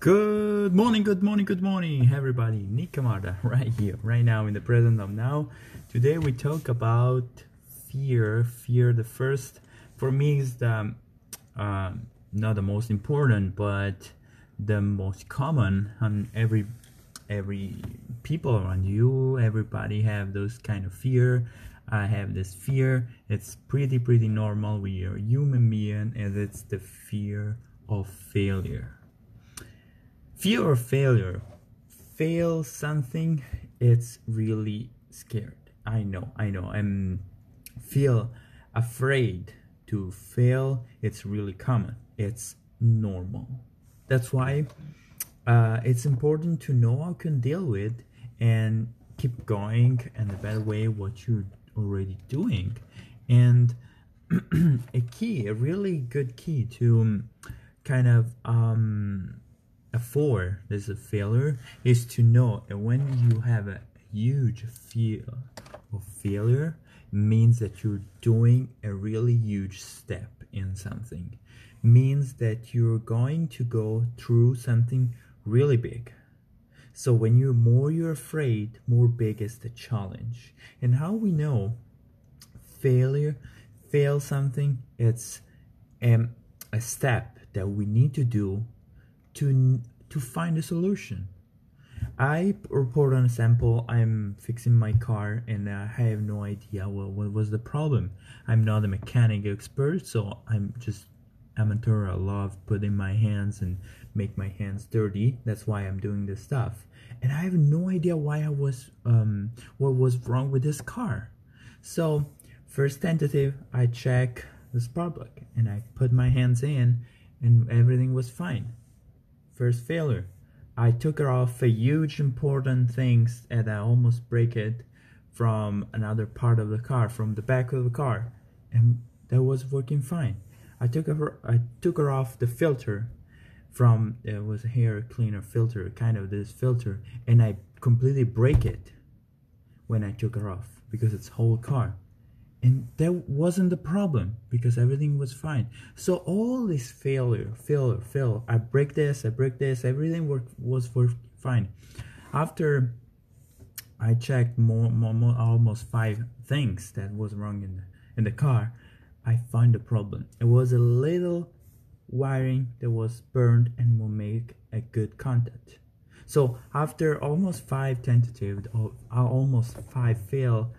Good morning, good morning, good morning, everybody. Nick right here, right now, in the present of now. Today we talk about fear. Fear, the first, for me, is the uh, not the most important, but the most common on every every people around you. Everybody have those kind of fear. I have this fear. It's pretty pretty normal. We are human being, and it's the fear of failure fear of failure? Fail something it's really scared. I know i know. I'm feel afraid to fail it's really common. It's normal. That's why uh, it's important to know how you can deal with and keep going in the better way what you're already doing. And a key a really good key to kind of um, for this a failure is to know that when you have a huge fear of failure means that you're doing a really huge step in something. Means that you're going to go through something really big. So when you're more you're afraid more big is the challenge. And how we know failure fail something it's um, a step that we need to do to to find a solution. I report on a sample. I'm fixing my car and I have no idea what, what was the problem. I'm not a mechanic expert, so I'm just amateur. I love putting my hands and make my hands dirty. That's why I'm doing this stuff. And I have no idea why I was um what was wrong with this car. So first tentative, I check the spark plug and I put my hands in and everything was fine first failure. I took her off a huge important things and I almost break it from another part of the car, from the back of the car, and that was working fine. I took her I took her off the filter from it was a hair cleaner filter, kind of this filter, and I completely break it when I took her off because it's whole car and that wasn't the problem because everything was fine. So all this failure failure fail i break this i break this everything worked was work fine. After i checked more, more, more almost five things that was wrong in the, in the car i found the problem. It was a little wiring that was burned and will make a good contact. So after almost five tentative almost five fail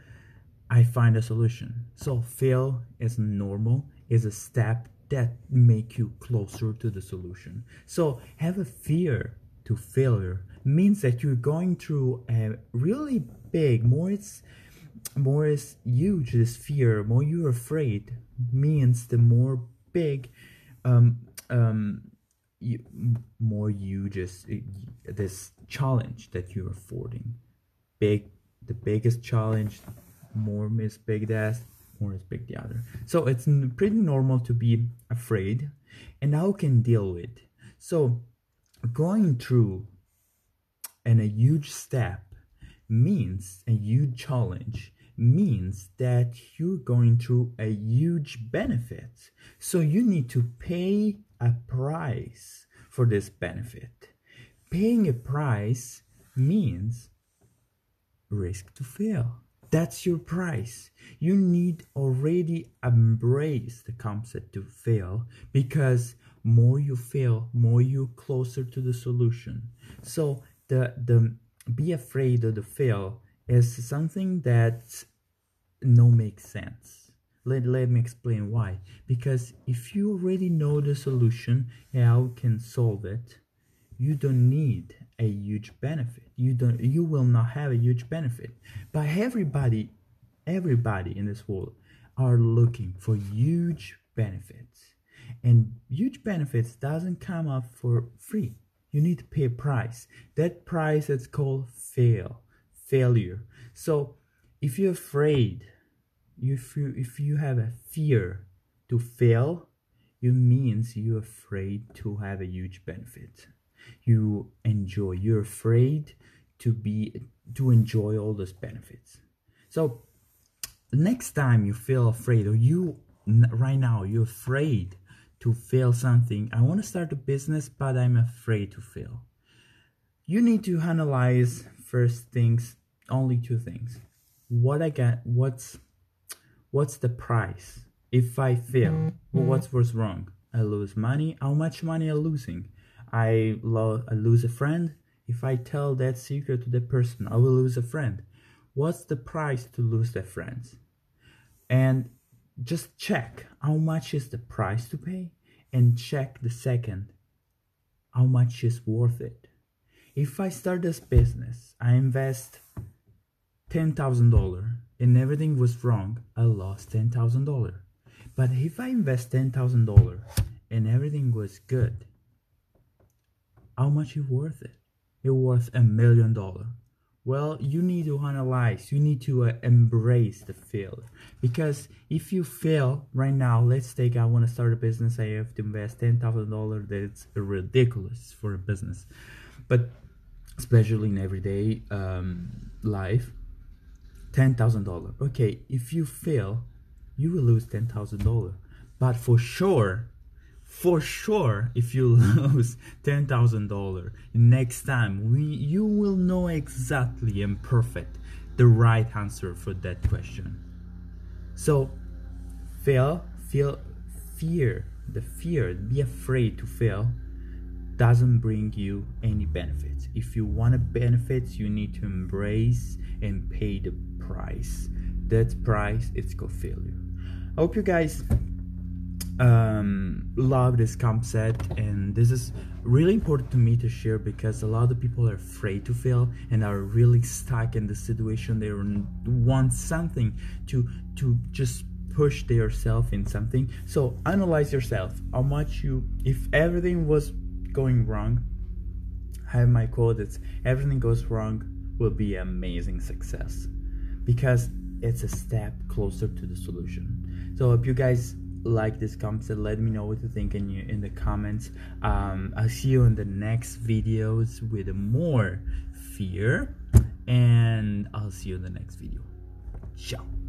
I find a solution. So fail is normal, is a step that make you closer to the solution. So have a fear to failure means that you're going through a really big, more it's more is huge this fear, more you're afraid means the more big um um you, more you just this challenge that you're affording. Big the biggest challenge more is big this more is big the other. So it's pretty normal to be afraid and how can deal with. So going through and a huge step means a huge challenge means that you're going through a huge benefit. So you need to pay a price for this benefit. Paying a price means risk to fail that's your price. You need already embrace the concept to fail because more you fail, more you closer to the solution. So the the be afraid of the fail is something that no makes sense. Let, let me explain why. Because if you already know the solution how can solve it, you don't need a huge benefit. You don't you will not have a huge benefit. But everybody everybody in this world are looking for huge benefits. And huge benefits doesn't come up for free. You need to pay a price. That price is called fail, failure. So if you're afraid, if you if you have a fear to fail, it means you're afraid to have a huge benefit you enjoy you're afraid to be to enjoy all those benefits so next time you feel afraid or you right now you're afraid to fail something. I want to start a business, but I'm afraid to fail. You need to analyze first things, only two things. What I got, what's what's the price? If I fail, well, what's what's wrong? I lose money. How much money am losing? I, lo- I lose a friend. If I tell that secret to the person, I will lose a friend. What's the price to lose the friends? And just check how much is the price to pay and check the second how much is worth it. If I start this business, I invest $10,000 and everything was wrong, I lost $10,000. But if I invest $10,000 and everything was good, how much is worth it? It's worth a million dollars. Well, you need to analyze, you need to uh, embrace the failure. Because if you fail right now, let's take I want to start a business, I have to invest $10,000. That's ridiculous for a business. But especially in everyday um, life, $10,000. Okay, if you fail, you will lose $10,000. But for sure, for sure if you lose $10,000 next time we you will know exactly and perfect the right answer for that question. So fail feel fear the fear be afraid to fail doesn't bring you any benefits. If you want a benefits you need to embrace and pay the price. That price is called failure. I hope you guys um, love this concept and this is really important to me to share because a lot of people are afraid to fail and are really stuck in the situation they want something to to just push themselves in something. So analyze yourself. How much you if everything was going wrong I have my quote it's everything goes wrong will be amazing success because it's a step closer to the solution. So if you guys like this concept let me know what you think in, in the comments. Um, i'll see you in the next videos with more fear and i'll see you in the next video. Ciao